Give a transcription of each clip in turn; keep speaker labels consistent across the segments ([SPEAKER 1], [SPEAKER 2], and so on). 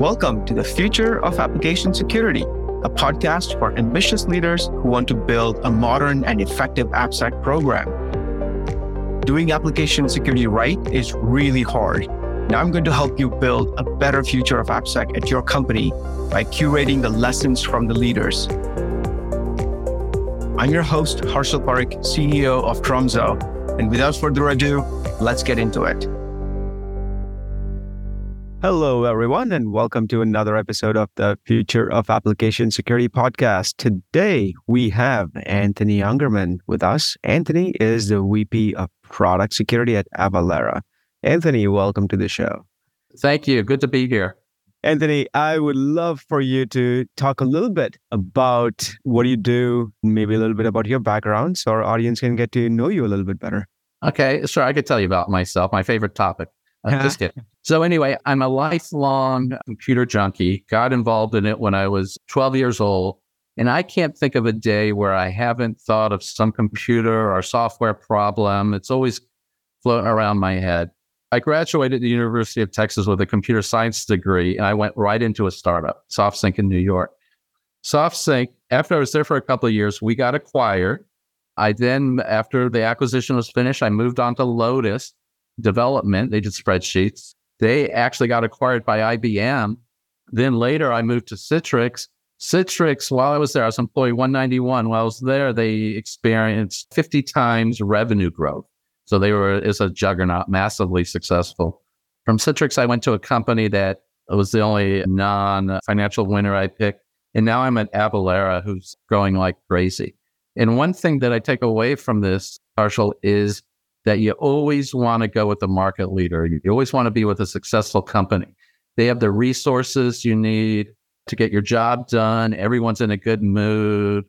[SPEAKER 1] Welcome to the Future of Application Security, a podcast for ambitious leaders who want to build a modern and effective AppSec program. Doing application security right is really hard. Now I'm going to help you build a better future of AppSec at your company by curating the lessons from the leaders. I'm your host, Harshil Parikh, CEO of Tromzo. And without further ado, let's get into it. Hello, everyone, and welcome to another episode of the Future of Application Security podcast. Today, we have Anthony Ungerman with us. Anthony is the VP of Product Security at Avalara. Anthony, welcome to the show.
[SPEAKER 2] Thank you. Good to be here.
[SPEAKER 1] Anthony, I would love for you to talk a little bit about what you do, maybe a little bit about your background so our audience can get to know you a little bit better.
[SPEAKER 2] Okay, sure. I could tell you about myself, my favorite topic. Uh, just kidding. So anyway, I'm a lifelong computer junkie. Got involved in it when I was 12 years old. And I can't think of a day where I haven't thought of some computer or software problem. It's always floating around my head. I graduated the University of Texas with a computer science degree, and I went right into a startup, SoftSync in New York. SoftSync, after I was there for a couple of years, we got acquired. I then, after the acquisition was finished, I moved on to Lotus Development. They did spreadsheets. They actually got acquired by IBM. Then later, I moved to Citrix. Citrix, while I was there, I was employee 191. While I was there, they experienced 50 times revenue growth. So they were is a juggernaut, massively successful. From Citrix, I went to a company that was the only non-financial winner I picked. And now I'm at Avalara, who's growing like crazy. And one thing that I take away from this, Harshil, is that you always want to go with the market leader. You always want to be with a successful company. They have the resources you need to get your job done. Everyone's in a good mood.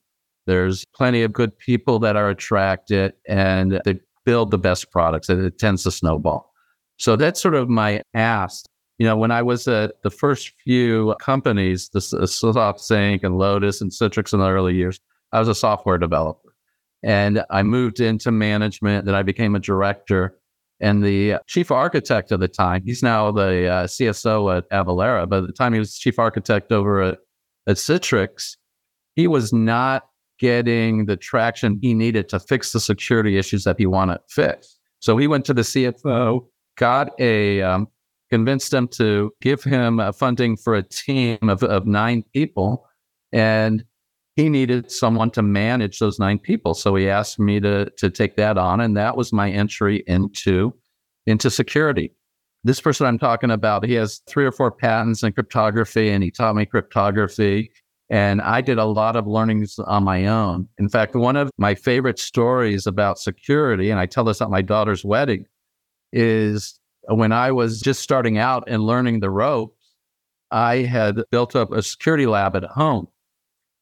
[SPEAKER 2] There's plenty of good people that are attracted and they build the best products and it tends to snowball. So that's sort of my ask. You know, when I was at the first few companies, the uh, SoftSync and Lotus and Citrix in the early years, I was a software developer. And I moved into management, then I became a director. And the chief architect at the time, he's now the uh, CSO at Avalara, but at the time he was chief architect over at, at Citrix, he was not getting the traction he needed to fix the security issues that he wanted fixed. So he went to the CFO, got a, um, convinced them to give him uh, funding for a team of, of nine people. And he needed someone to manage those nine people. So he asked me to, to take that on. And that was my entry into, into security. This person I'm talking about, he has three or four patents in cryptography and he taught me cryptography. And I did a lot of learnings on my own. In fact, one of my favorite stories about security, and I tell this at my daughter's wedding, is when I was just starting out and learning the ropes, I had built up a security lab at home.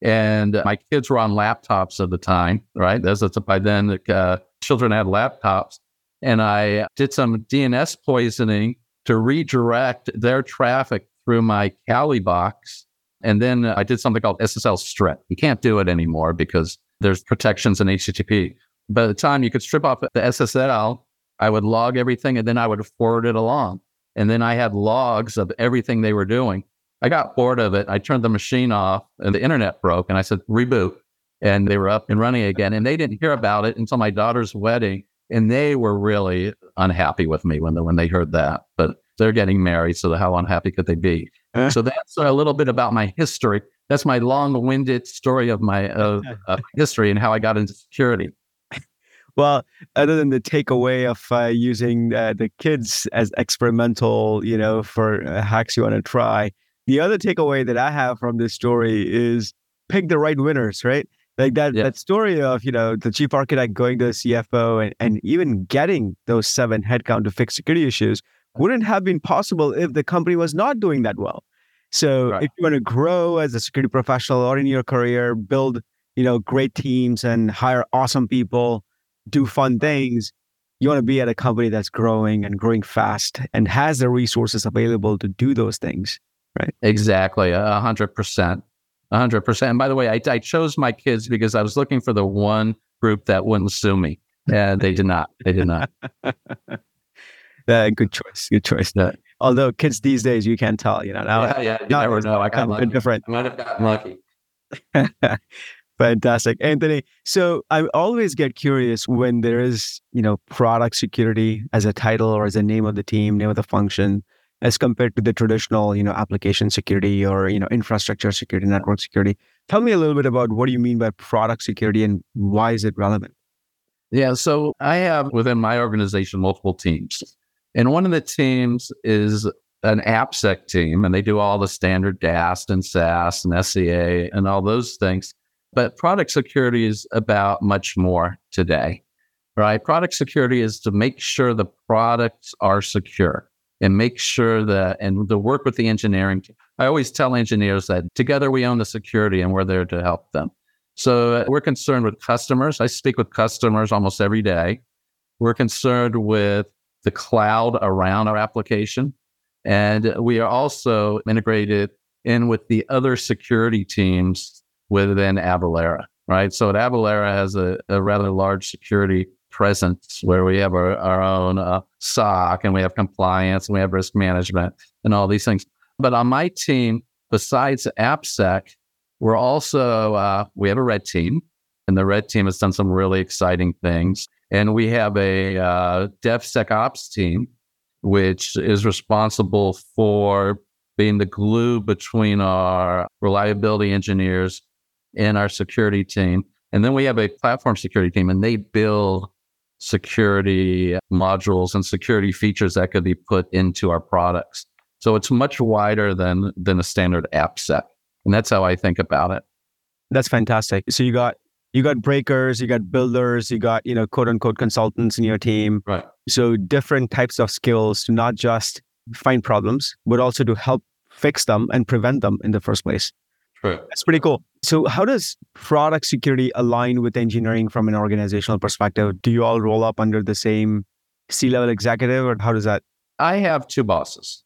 [SPEAKER 2] And my kids were on laptops at the time, right? As by then, uh, children had laptops. And I did some DNS poisoning to redirect their traffic through my Kali box. And then I did something called SSL strip. You can't do it anymore because there's protections in HTTP. By the time you could strip off the SSL, I would log everything and then I would forward it along. And then I had logs of everything they were doing. I got bored of it. I turned the machine off and the internet broke and I said, reboot. And they were up and running again. And they didn't hear about it until my daughter's wedding. And they were really unhappy with me when they, when they heard that. But they're getting married. So how unhappy could they be? Uh, so that's a little bit about my history. That's my long-winded story of my of, of history and how I got into security.
[SPEAKER 1] Well, other than the takeaway of uh, using uh, the kids as experimental, you know, for uh, hacks you want to try, the other takeaway that I have from this story is pick the right winners, right? Like that, yeah. that story of, you know, the chief architect going to the CFO and, and even getting those seven headcount to fix security issues wouldn't have been possible if the company was not doing that well. So right. if you want to grow as a security professional or in your career, build, you know, great teams and hire awesome people, do fun things, you want to be at a company that's growing and growing fast and has the resources available to do those things right?
[SPEAKER 2] Exactly, a hundred percent, a hundred percent. And by the way, I, I chose my kids because I was looking for the one group that wouldn't sue me, and they did not. They did not.
[SPEAKER 1] uh, good choice. Good choice. Yeah. Although kids these days, you can't tell, you know. Now,
[SPEAKER 2] yeah, yeah, you never know. I got lucky.
[SPEAKER 1] different.
[SPEAKER 2] I might have gotten lucky.
[SPEAKER 1] Fantastic. Anthony, so I always get curious when there is, you know, product security as a title or as a name of the team, name of the function, as compared to the traditional, you know, application security or, you know, infrastructure security, network security. Tell me a little bit about what do you mean by product security and why is it relevant?
[SPEAKER 2] Yeah, so I have within my organization multiple teams. And one of the teams is an AppSec team, and they do all the standard DAST and SAST and SCA and all those things. But product security is about much more today, right? Product security is to make sure the products are secure and make sure that, and to work with the engineering. I always tell engineers that together we own the security and we're there to help them. So uh, we're concerned with customers. I speak with customers almost every day. We're concerned with the cloud around our application. And we are also integrated in with the other security teams within Avalara, right? So Avalara has a, a rather large security presence where we have our, our own uh, SOC and we have compliance and we have risk management and all these things. But on my team, besides AppSec, we're also, uh, we have a red team and the red team has done some really exciting things. And we have a uh, DevSecOps team, which is responsible for being the glue between our reliability engineers and our security team. And then we have a platform security team, and they build security modules and security features that could be put into our products. So it's much wider than than a standard AppSec. And that's how I think about it.
[SPEAKER 1] That's fantastic. So you got you got breakers, you got builders, you got, you know, quote unquote consultants in your team.
[SPEAKER 2] Right.
[SPEAKER 1] So different types of skills to not just find problems, but also to help fix them and prevent them in the first place.
[SPEAKER 2] True.
[SPEAKER 1] That's pretty cool. So, how does product security align with engineering from an organizational perspective? Do you all roll up under the same C level executive, or how does that?
[SPEAKER 2] I have two bosses.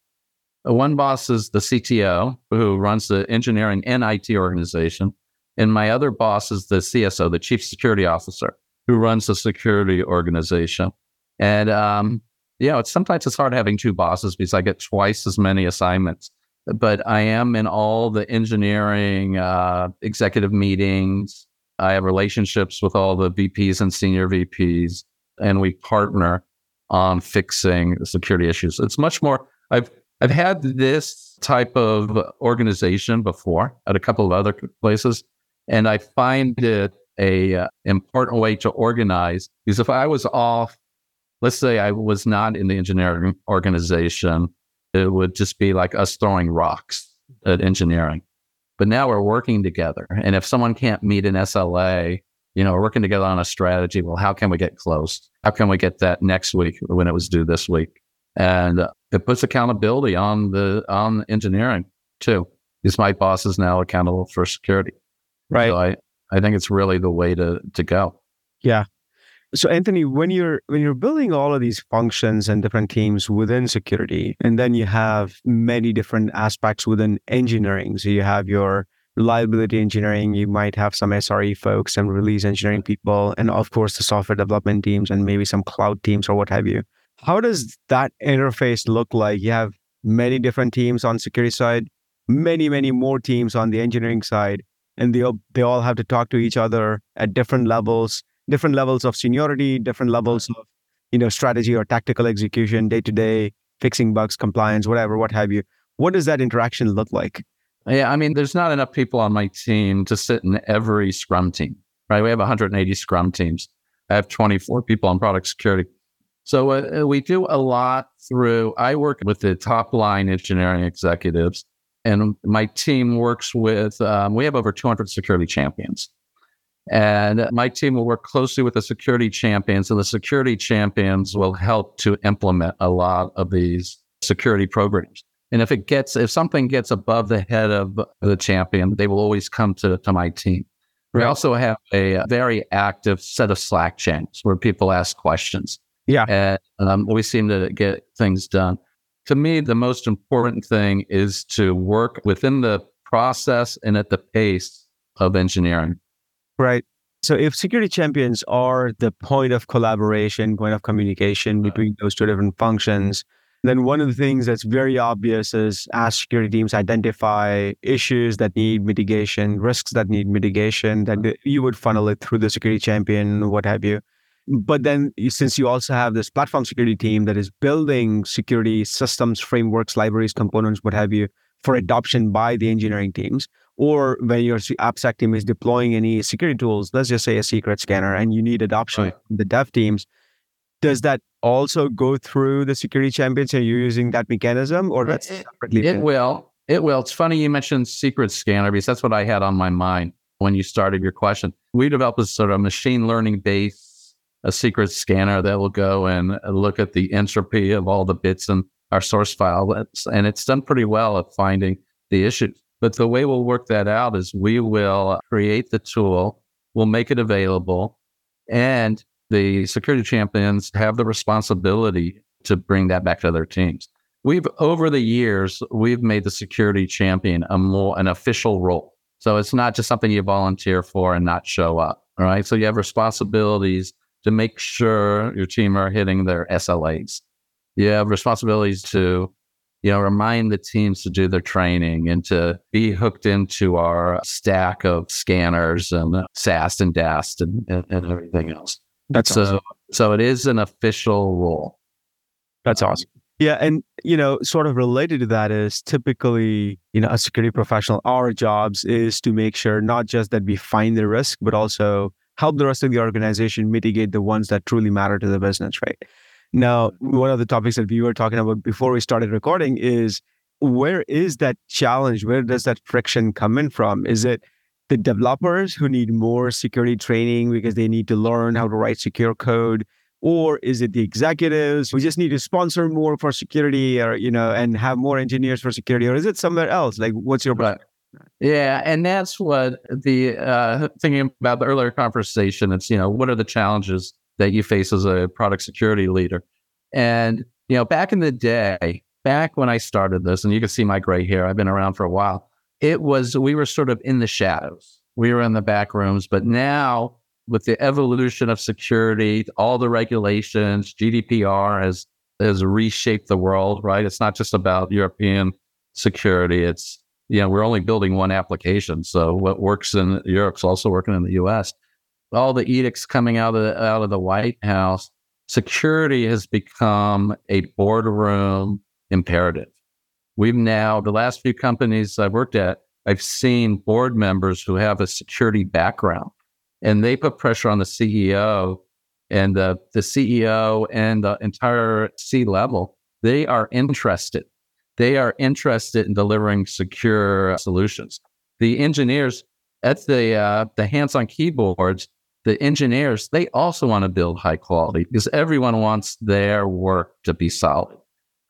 [SPEAKER 2] One boss is the CTO, who runs the engineering and IT organization. And my other boss is the CSO, the Chief Security Officer, who runs the security organization. And, um, you know, it's, sometimes it's hard having two bosses because I get twice as many assignments but I am in all the engineering uh, executive meetings. I have relationships with all the VPs and senior VPs, and we partner on fixing security issues. It's much more. I've I've had this type of organization before at a couple of other places, and I find it a uh, important way to organize. Because if I was off, let's say I was not in the engineering organization, it would just be like us throwing rocks at engineering. But now we're working together. And if someone can't meet an SLA, you know, working together on a strategy. Well, how can we get close? How can we get that next week when it was due this week? And it puts accountability on the on engineering too. Because my boss is now accountable for security.
[SPEAKER 1] Right.
[SPEAKER 2] So I, I think it's really the way to to go.
[SPEAKER 1] Yeah. So Anthony, when you're when you're building all of these functions and different teams within security, and then you have many different aspects within engineering. So you have your reliability engineering, you might have some SRE folks, some release engineering people, and of course the software development teams and maybe some cloud teams or what have you. How does that interface look like? You have many different teams on security side, many, many more teams on the engineering side, and they they all have to talk to each other at different levels different levels of seniority, different levels of you know strategy or tactical execution, day to day, fixing bugs, compliance, whatever, what have you. What does that interaction look like?
[SPEAKER 2] Yeah, I mean, there's not enough people on my team to sit in every Scrum team, right? We have 180 Scrum teams. I have 24 people on product security. So uh, we do a lot through, I work with the top line engineering executives, and my team works with, um, we have over 200 security champions. And my team will work closely with the security champions, and the security champions will help to implement a lot of these security programs. And if it gets, if something gets above the head of the champion, they will always come to, to my team. We also have a very active set of Slack channels where people ask questions.
[SPEAKER 1] Yeah.
[SPEAKER 2] And um, we seem to get things done. To me, the most important thing is to work within the process and at the pace of engineering.
[SPEAKER 1] Right. So if security champions are the point of collaboration, point of communication between those two different functions, then one of the things that's very obvious is as security teams identify issues that need mitigation, risks that need mitigation, that you would funnel it through the security champion, what have you. But then, since you also have this platform security team that is building security systems, frameworks, libraries, components, what have you, for adoption by the engineering teams, or when your AppSec team is deploying any security tools, let's just say a secret scanner, and you need adoption right. the dev teams, does that also go through the security champions and you're using that mechanism or that's
[SPEAKER 2] it, separately? It will. It will. It's funny you mentioned secret scanner because that's what I had on my mind when you started your question. We developed a sort of machine learning based a secret scanner that will go and look at the entropy of all the bits in our source file. And it's done pretty well at finding the issues. But the way we'll work that out is we will create the tool, we'll make it available, and the security champions have the responsibility to bring that back to their teams. We've over the years, we've made the security champion a more an official role. So it's not just something you volunteer for and not show up. All right. So you have responsibilities to make sure your team are hitting their SLAs. You have responsibilities to, you know, remind the teams to do their training and to be hooked into our stack of scanners and SAST and DAST and, and, and everything else.
[SPEAKER 1] That's
[SPEAKER 2] so.
[SPEAKER 1] Awesome.
[SPEAKER 2] So it is an official role.
[SPEAKER 1] That's um, awesome. Yeah, and you know, sort of related to that is typically, you know, a security professional, our jobs is to make sure not just that we find the risk, but also help the rest of the organization mitigate the ones that truly matter to the business, right? Now, one of the topics that we were talking about before we started recording is where is that challenge? Where does that friction come in from? Is it the developers who need more security training because they need to learn how to write secure code or is it the executives who just need to sponsor more for security or you know and have more engineers for security or is it somewhere else like what's your right.
[SPEAKER 2] yeah and that's what the uh, thinking about the earlier conversation it's you know what are the challenges that you face as a product security leader and you know back in the day back when i started this and you can see my gray hair i've been around for a while it was we were sort of in the shadows. We were in the back rooms, but now with the evolution of security, all the regulations, GDPR has has reshaped the world, right? It's not just about European security. It's you know, we're only building one application. So what works in Europe's also working in the US. All the edicts coming out of the, out of the White House, security has become a boardroom imperative. We've now, the last few companies I've worked at, I've seen board members who have a security background and they put pressure on the CEO and the, the CEO and the entire C level. They are interested. They are interested in delivering secure solutions. The engineers at the uh, the hands-on keyboards, the engineers they also want to build high quality because everyone wants their work to be solid.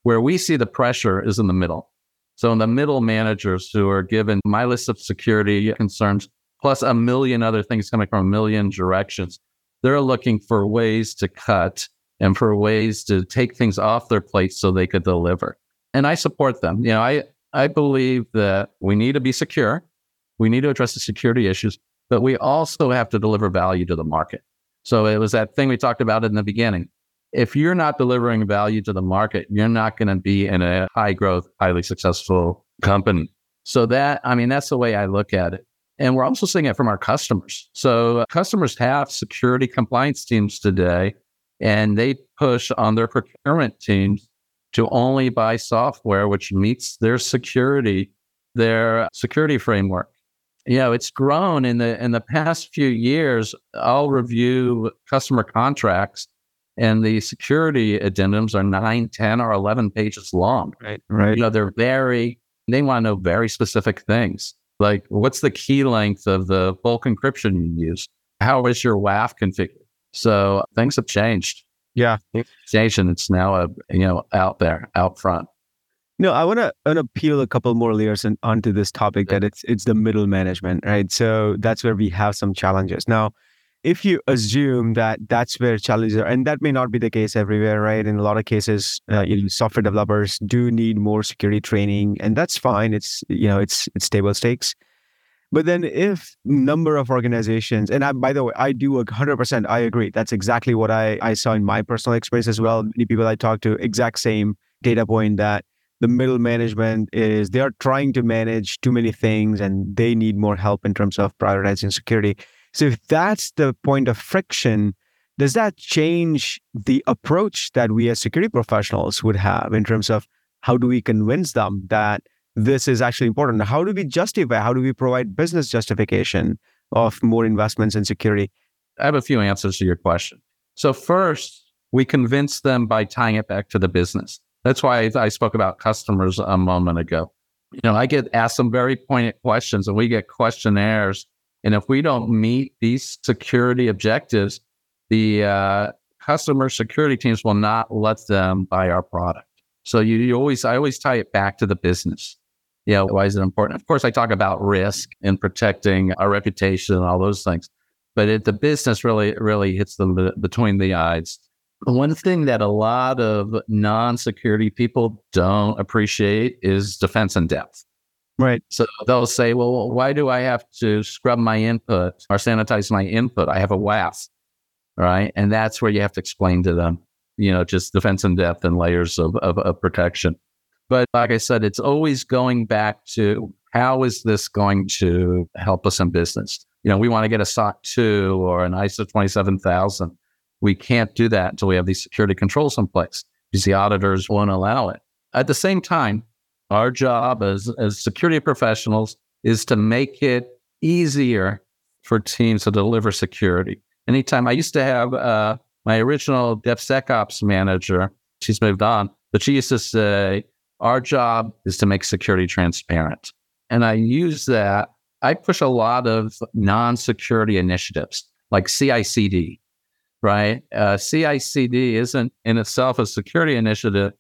[SPEAKER 2] Where we see the pressure is in the middle. So in the middle managers who are given my list of security concerns, plus a million other things coming from a million directions, they're looking for ways to cut and for ways to take things off their plate so they could deliver. And I support them. You know, I, I believe that we need to be secure. We need to address the security issues, but we also have to deliver value to the market. So it was that thing we talked about in the beginning if you're not delivering value to the market, you're not going to be in a high growth, highly successful company. So that, I mean, that's the way I look at it. And we're also seeing it from our customers. So customers have security compliance teams today, and they push on their procurement teams to only buy software which meets their security, their security framework. You know, it's grown in the in the past few years. I'll review customer contracts and the security addendums are 9 10 or 11 pages long.
[SPEAKER 1] Right. Right.
[SPEAKER 2] You know they're very they want to know very specific things like what's the key length of the bulk encryption you use? How is your waf configured? So things have changed.
[SPEAKER 1] Yeah.
[SPEAKER 2] Changed and it's now a, you know out there out front
[SPEAKER 1] no, I want to want to peel a couple more layers in, onto this topic that it's it's the middle management, right? So that's where we have some challenges. Now, if you assume that that's where challenges are, and that may not be the case everywhere, right? In a lot of cases, uh, you know, software developers do need more security training, and that's fine. It's you know, it's it's table stakes. But then, if number of organizations, and I, by the way, I do a hundred percent, I agree. That's exactly what I I saw in my personal experience as well. Many people I talked to, exact same data point that the middle management is they are trying to manage too many things and they need more help in terms of prioritizing security. So if that's the point of friction, does that change the approach that we as security professionals would have in terms of how do we convince them that this is actually important? How do we justify? How do we provide business justification of more investments in security?
[SPEAKER 2] I have a few answers to your question. So, first, we convince them by tying it back to the business. That's why I spoke about customers a moment ago. You know, I get asked some very pointed questions and we get questionnaires. And if we don't meet these security objectives, the uh, customer security teams will not let them buy our product. So you, you always, I always tie it back to the business. Know, why is it important? Of course, I talk about risk and protecting our reputation and all those things, but it, the business really, really hits them between the eyes. One thing that a lot of non-security people don't appreciate is defense in depth.
[SPEAKER 1] Right.
[SPEAKER 2] So they'll say, well, why do I have to scrub my input or sanitize my input? I have a WAF right? And that's where you have to explain to them, you know, just defense in depth and layers of, of, of protection. But like I said, it's always going back to how is this going to help us in business? You know, we want to get a SOC 2 or an ISO 27000. We can't do that until we have these security controls in place because the auditors won't allow it. At the same time, our job as, as security professionals is to make it easier for teams to deliver security anytime I used to have uh, my original DevSecOps manager, she's moved on, but she used to say, Our job is to make security transparent. And I use that. I push a lot of non security initiatives like CI CD, right? Uh, CI CD isn't in itself a security initiative,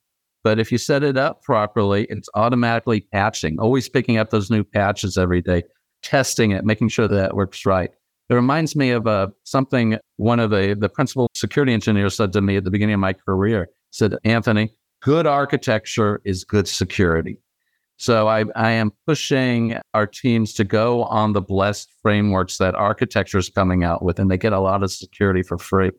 [SPEAKER 2] but if you set it up properly, it's automatically patching, always picking up those new patches every day, testing it, making sure that it works right. It reminds me of uh, something one of the, the principal security engineers said to me at the beginning of my career. Said, Anthony, good architecture is good security. So I, I am pushing our teams to go on the blessed frameworks that architecture is coming out with, and they get a lot of security for free.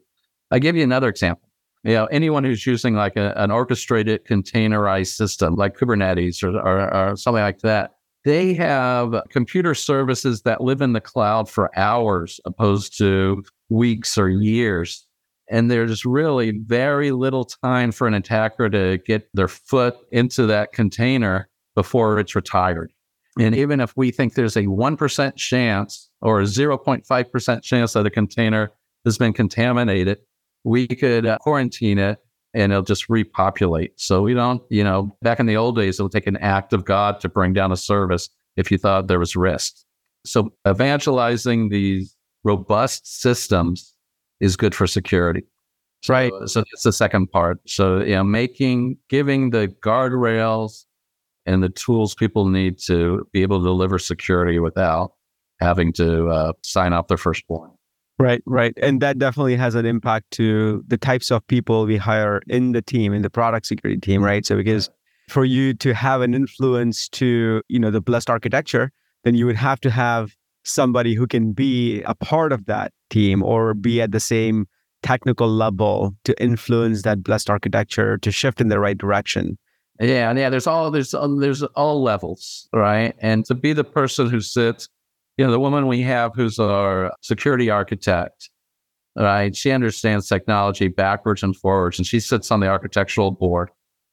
[SPEAKER 2] I give you another example. You know, anyone who's using like a, an orchestrated containerized system like Kubernetes or, or, or something like that, they have computer services that live in the cloud for hours opposed to weeks or years. And there's really very little time for an attacker to get their foot into that container before it's retired. And even if we think there's a 1% chance or a 0.5% chance that a container has been contaminated, we could uh, quarantine it and it'll just repopulate. So we don't, you know, back in the old days, it would take an act of God to bring down a service if you thought there was risk. So evangelizing these robust systems is good for security. So,
[SPEAKER 1] right.
[SPEAKER 2] So that's the second part. So, you know, making, giving the guardrails and the tools people need to be able to deliver security without having to uh, sign off their firstborn.
[SPEAKER 1] Right, right. And that definitely has an impact to the types of people we hire in the team, in the product security team, right? So because for you to have an influence to, you know, the blessed architecture, then you would have to have somebody who can be a part of that team or be at the same technical level to influence that blessed architecture to shift in the right direction.
[SPEAKER 2] Yeah, and yeah. There's all there's there's all levels, right? And to be the person who sits you know, the woman we have who's our security architect, right? She understands technology backwards and forwards, and she sits on the architectural board,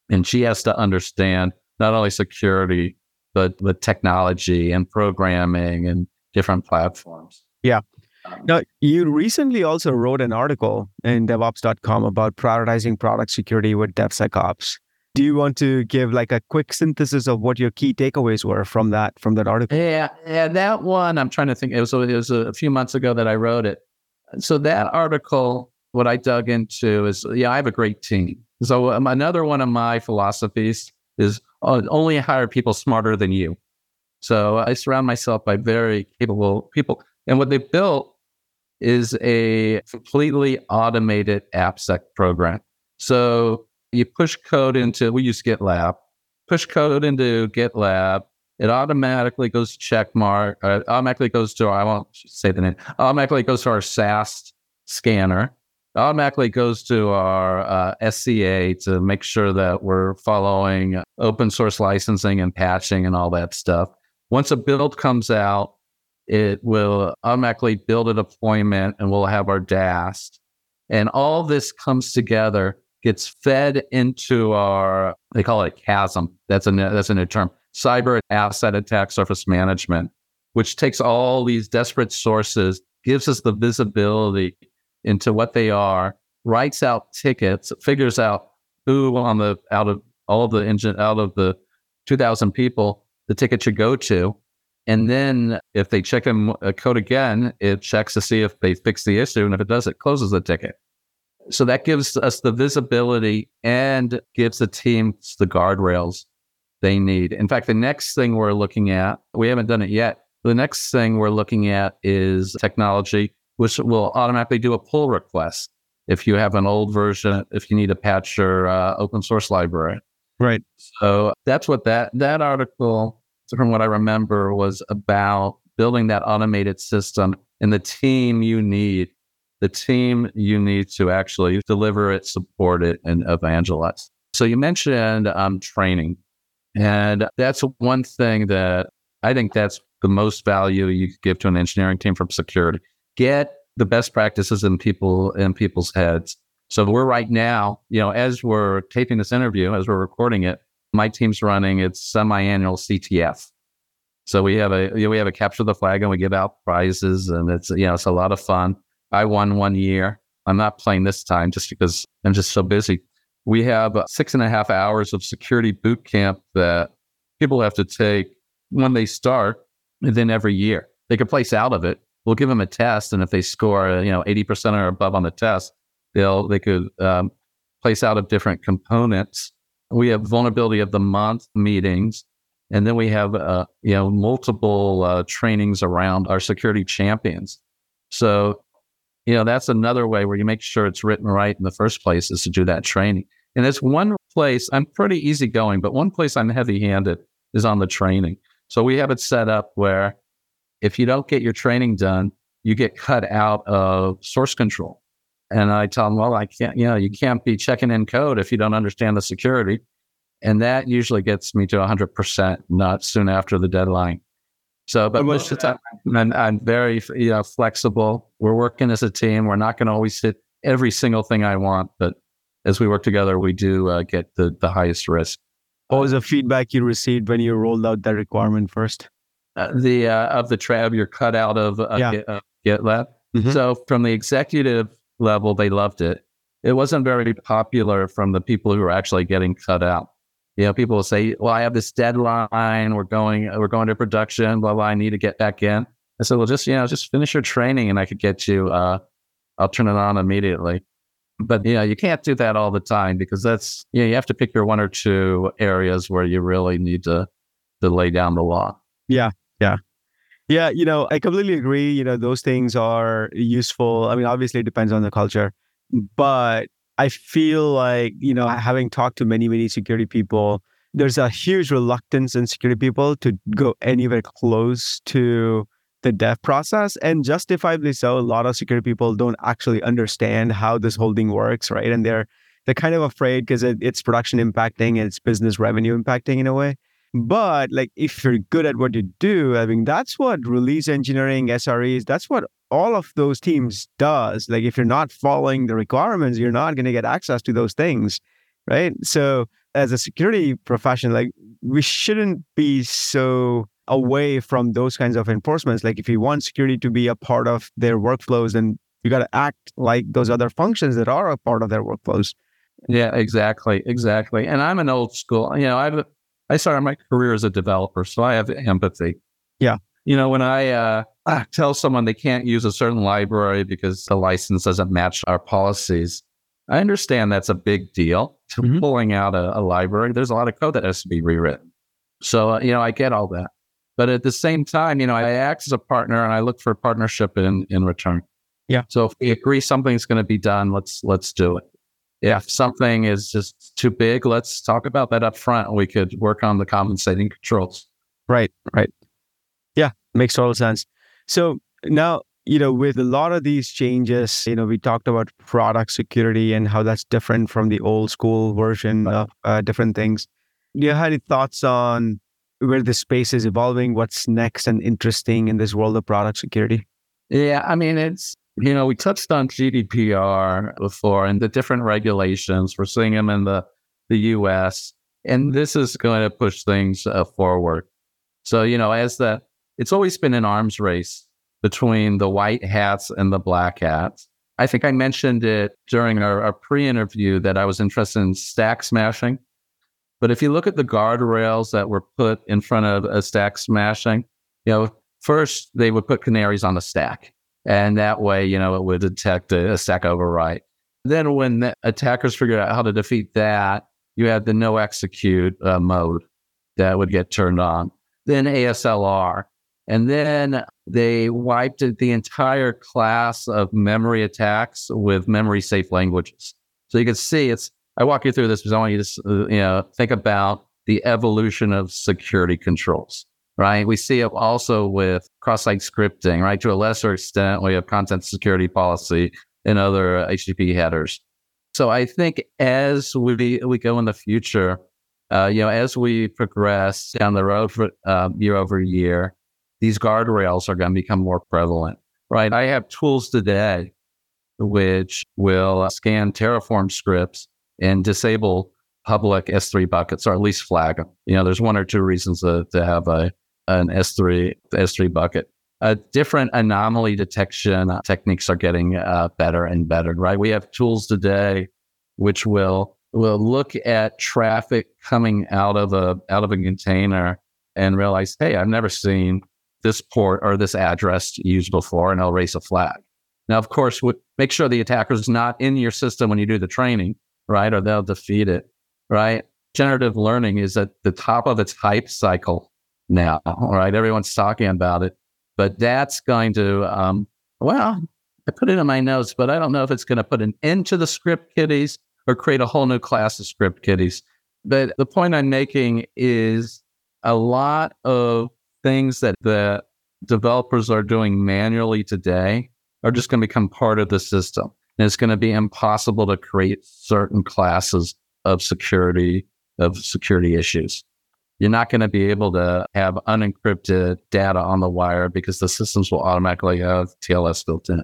[SPEAKER 2] and she has to understand not only security but the technology and programming and different platforms.
[SPEAKER 1] Yeah. Um, now, you recently also wrote an article in DevOps.com about prioritizing product security with DevSecOps do you want to give like a quick synthesis of what your key takeaways were from that from that article?
[SPEAKER 2] Yeah, yeah, that one I'm trying to think. It was it was a few months ago that I wrote it. So that article, what I dug into is, yeah, I have a great team. So um, another one of my philosophies is uh, only hire people smarter than you. So I surround myself by very capable people, and what they built is a completely automated AppSec program. So you push code into, we use GitLab, push code into GitLab. It automatically goes to Checkmarx, uh, automatically goes to, I won't say the name, automatically goes to our SAST scanner. automatically goes to our uh, SCA to make sure that we're following open source licensing and patching and all that stuff. Once a build comes out, it will automatically build a deployment and we'll have our DAST. And all this comes together, gets fed into our, they call it CASM. That's a, that's a new term, cyber asset attack surface management, which takes all these desperate sources, gives us the visibility into what they are, writes out tickets, figures out who on the, out of all of the engine, out of the 2000 people, the ticket should go to and then if they check in a uh, code again, it checks to see if they fix the issue. And if it does, it closes the ticket. So that gives us the visibility and gives the teams the guardrails they need. In fact, the next thing we're looking at, we haven't done it yet. The next thing we're looking at is technology, which will automatically do a pull request if you have an old version, if you need to patch your uh, open source library.
[SPEAKER 1] Right.
[SPEAKER 2] So that's what that that article from what I remember, was about building that automated system and the team you need, the team you need to actually deliver it, support it, and evangelize. So you mentioned um, training, and that's one thing that I think that's the most value you could give to an engineering team from security. Get the best practices in people in people's heads. So we're right now, you know, as we're taping this interview, as we're recording it, my team's running its semi-annual CTF. So we have a you know, we have a capture the flag and we give out prizes and it's you know it's a lot of fun. I won one year. I'm not playing this time just because I'm just so busy. We have six and a half hours of security boot camp that people have to take when they start, and then every year they can place out of it. We'll give them a test, and if they score you know 80% or above on the test, they'll they could um, place out of different components we have vulnerability of the month meetings, and then we have uh, you know multiple uh, trainings around our security champions. So you know that's another way where you make sure it's written right in the first place is to do that training. And it's one place I'm pretty easygoing, but one place I'm heavy-handed is on the training. So we have it set up where if you don't get your training done, you get cut out of source control. And I tell them, well, I can't, you know, you can't be checking in code if you don't understand the security. And that usually gets me to 100%, not soon after the deadline. So, but most of the time, I'm, I'm very you know, flexible. We're working as a team. We're not going to always hit every single thing I want, but as we work together, we do uh, get the, the highest risk.
[SPEAKER 1] What was the feedback you received when you rolled out that requirement first?
[SPEAKER 2] Uh, the uh, of the trap you're cut out of uh, yeah. Get, uh, GitLab. Mm-hmm. So from the executive level, they loved it. It wasn't very popular from the people who were actually getting cut out. You know, people will say, "Well, I have this deadline. We're going, we're going to production. Blah blah. I need to get back in." I said, "Well, just you know, just finish your training, and I could get you. Uh, I'll turn it on immediately." But yeah, you can't do that all the time because that's you know, you have to pick your one or two areas where you really need to to lay down the law.
[SPEAKER 1] Yeah, yeah. Yeah, you know, I completely agree. You know, those things are useful. I mean, obviously, it depends on the culture, but I feel like, you know, having talked to many, many security people, there's a huge reluctance in security people to go anywhere close to the dev process. And justifiably so, a lot of security people don't actually understand how this whole thing works, right? And they're they're kind of afraid because it, it's production impacting it's business revenue impacting in a way. But like if you're good at what you do, I mean that's what release engineering, SREs, that's what all of those teams does. Like if you're not following the requirements, you're not going to get access to those things, right? So as a security profession, like we shouldn't be so away from those kinds of enforcements. Like if you want security to be a part of their workflows, then you got to act like those other functions that are a part of their workflows.
[SPEAKER 2] Yeah, exactly, exactly. And I'm an old school. You know, I've I started my career as a developer, so I have empathy.
[SPEAKER 1] Yeah.
[SPEAKER 2] You know, when I uh, tell someone they can't use a certain library because the license doesn't match our policies, I understand that's a big deal to mm-hmm. pulling out a, a, library. There's a lot of code that has to be rewritten. So, uh, you know, I get all that. But at the same time, you know, I act as a partner and I look for partnership in, in return.
[SPEAKER 1] Yeah.
[SPEAKER 2] So if we agree something's going to be done, let's let's do it if something is just too big, let's talk about that up front. We could work on the compensating controls.
[SPEAKER 1] Right, right. Makes total sense. So now you know, with a lot of these changes, you know, we talked about product security and how that's different from the old school version of uh, different things. Do you have any thoughts on where the space is evolving? What's next and interesting in this world of product security?
[SPEAKER 2] Yeah, I mean, it's, you know, we touched on GDPR before and the different regulations. We're seeing them in the, the US, and this is going to push things uh, forward. So, you know, as the, it's always been an arms race between the white hats and the black hats. I think I mentioned it during our, our pre interview that I was interested in stack smashing. But if you look at the guardrails that were put in front of a stack smashing, you know, first they would put canaries on the stack. And that way, you know, it would detect a, a stack overwrite. Then when the attackers figured out how to defeat that, you had the no execute uh, mode that would get turned on. Then ASLR. And then they wiped the entire class of memory attacks with memory safe languages. So you can see it's, I walk you through this because I want you to, uh, you know, think about the evolution of security controls, right? We see it also with cross-site scripting, right? To a lesser extent, we have content security policy and other HTTP headers. So I think as we, we go in the future, uh, you know, as we progress down the road for, uh, year over year, these guardrails are going to become more prevalent, right? I have tools today which will scan Terraform scripts and disable public S3 buckets, or at least flag them. You know, there's one or two reasons to, to have a an S3 S3 bucket. Uh, different anomaly detection techniques are getting uh, better and better, right? We have tools today which will will look at traffic coming out of a out of a container and realize, hey, I've never seen this port or this address used before, and I'll raise a flag. Now, of course, make sure the attacker is not in your system when you do the training, right? Or they'll defeat it, right? Generative learning is at the top of its hype cycle now, right? Everyone's talking about it, but that's going to, um, well, I put it in my notes, but I don't know if it's going to put an end to the script kiddies or create a whole new class of script kiddies. But the point I'm making is a lot of things that the developers are doing manually today are just going to become part of the system. And it's going to be impossible to create certain classes of security, of security issues. You're not going to be able to have unencrypted data on the wire because the systems will automatically have TLS built in.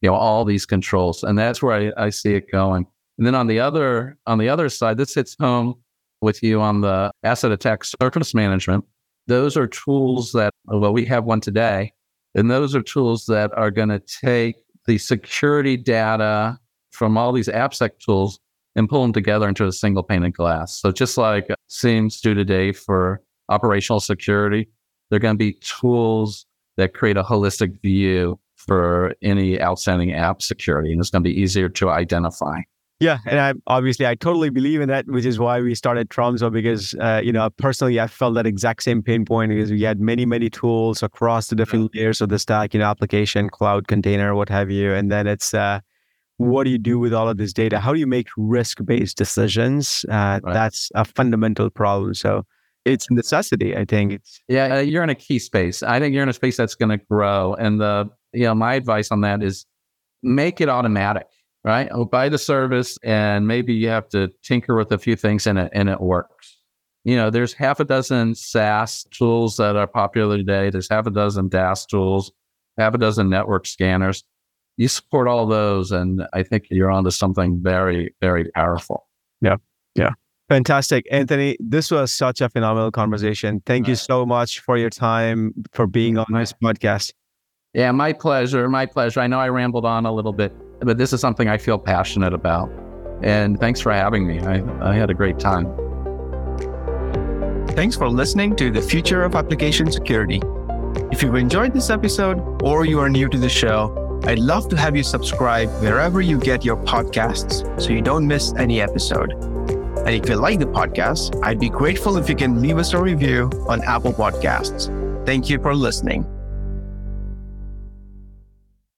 [SPEAKER 2] You know, all these controls. And that's where I, I see it going. And then on the other on the other side, this hits home with you on the asset attack surface management those are tools that, well, we have one today, and those are tools that are going to take the security data from all these AppSec tools and pull them together into a single pane of glass. So just like SIEMs do today for operational security, they're going to be tools that create a holistic view for any outstanding app security, and it's going to be easier to identify.
[SPEAKER 1] Yeah, and I obviously I totally believe in that, which is why we started Tromzo because uh, you know personally I felt that exact same pain point because we had many many tools across the different layers of the stack, you know, application, cloud, container, what have you, and then it's uh, what do you do with all of this data? How do you make risk based decisions? Uh, right. That's a fundamental problem. So it's a necessity. I think it's
[SPEAKER 2] yeah. Uh, you're in a key space. I think you're in a space that's going to grow, and the you know my advice on that is make it automatic right? I'll buy the service and maybe you have to tinker with a few things and it, and it works. You know, there's half a dozen SAST tools that are popular today. There's half a dozen DAST tools, half a dozen network scanners. You support all those, and I think you're onto something very, very powerful.
[SPEAKER 1] Yeah. Yeah. Fantastic. Anthony, this was such a phenomenal conversation. Thank you so much for your time, for being on this podcast.
[SPEAKER 2] Yeah, my pleasure. My pleasure. I know I rambled on a little bit but this is something I feel passionate about. And thanks for having me. I, I had a great time.
[SPEAKER 3] Thanks for listening to the Future of Application Security. If you've enjoyed this episode or you are new to the show, I'd love to have you subscribe wherever you get your podcasts so you don't miss any episode. And if you like the podcast, I'd be grateful if you can leave us a review on Apple Podcasts. Thank you for listening.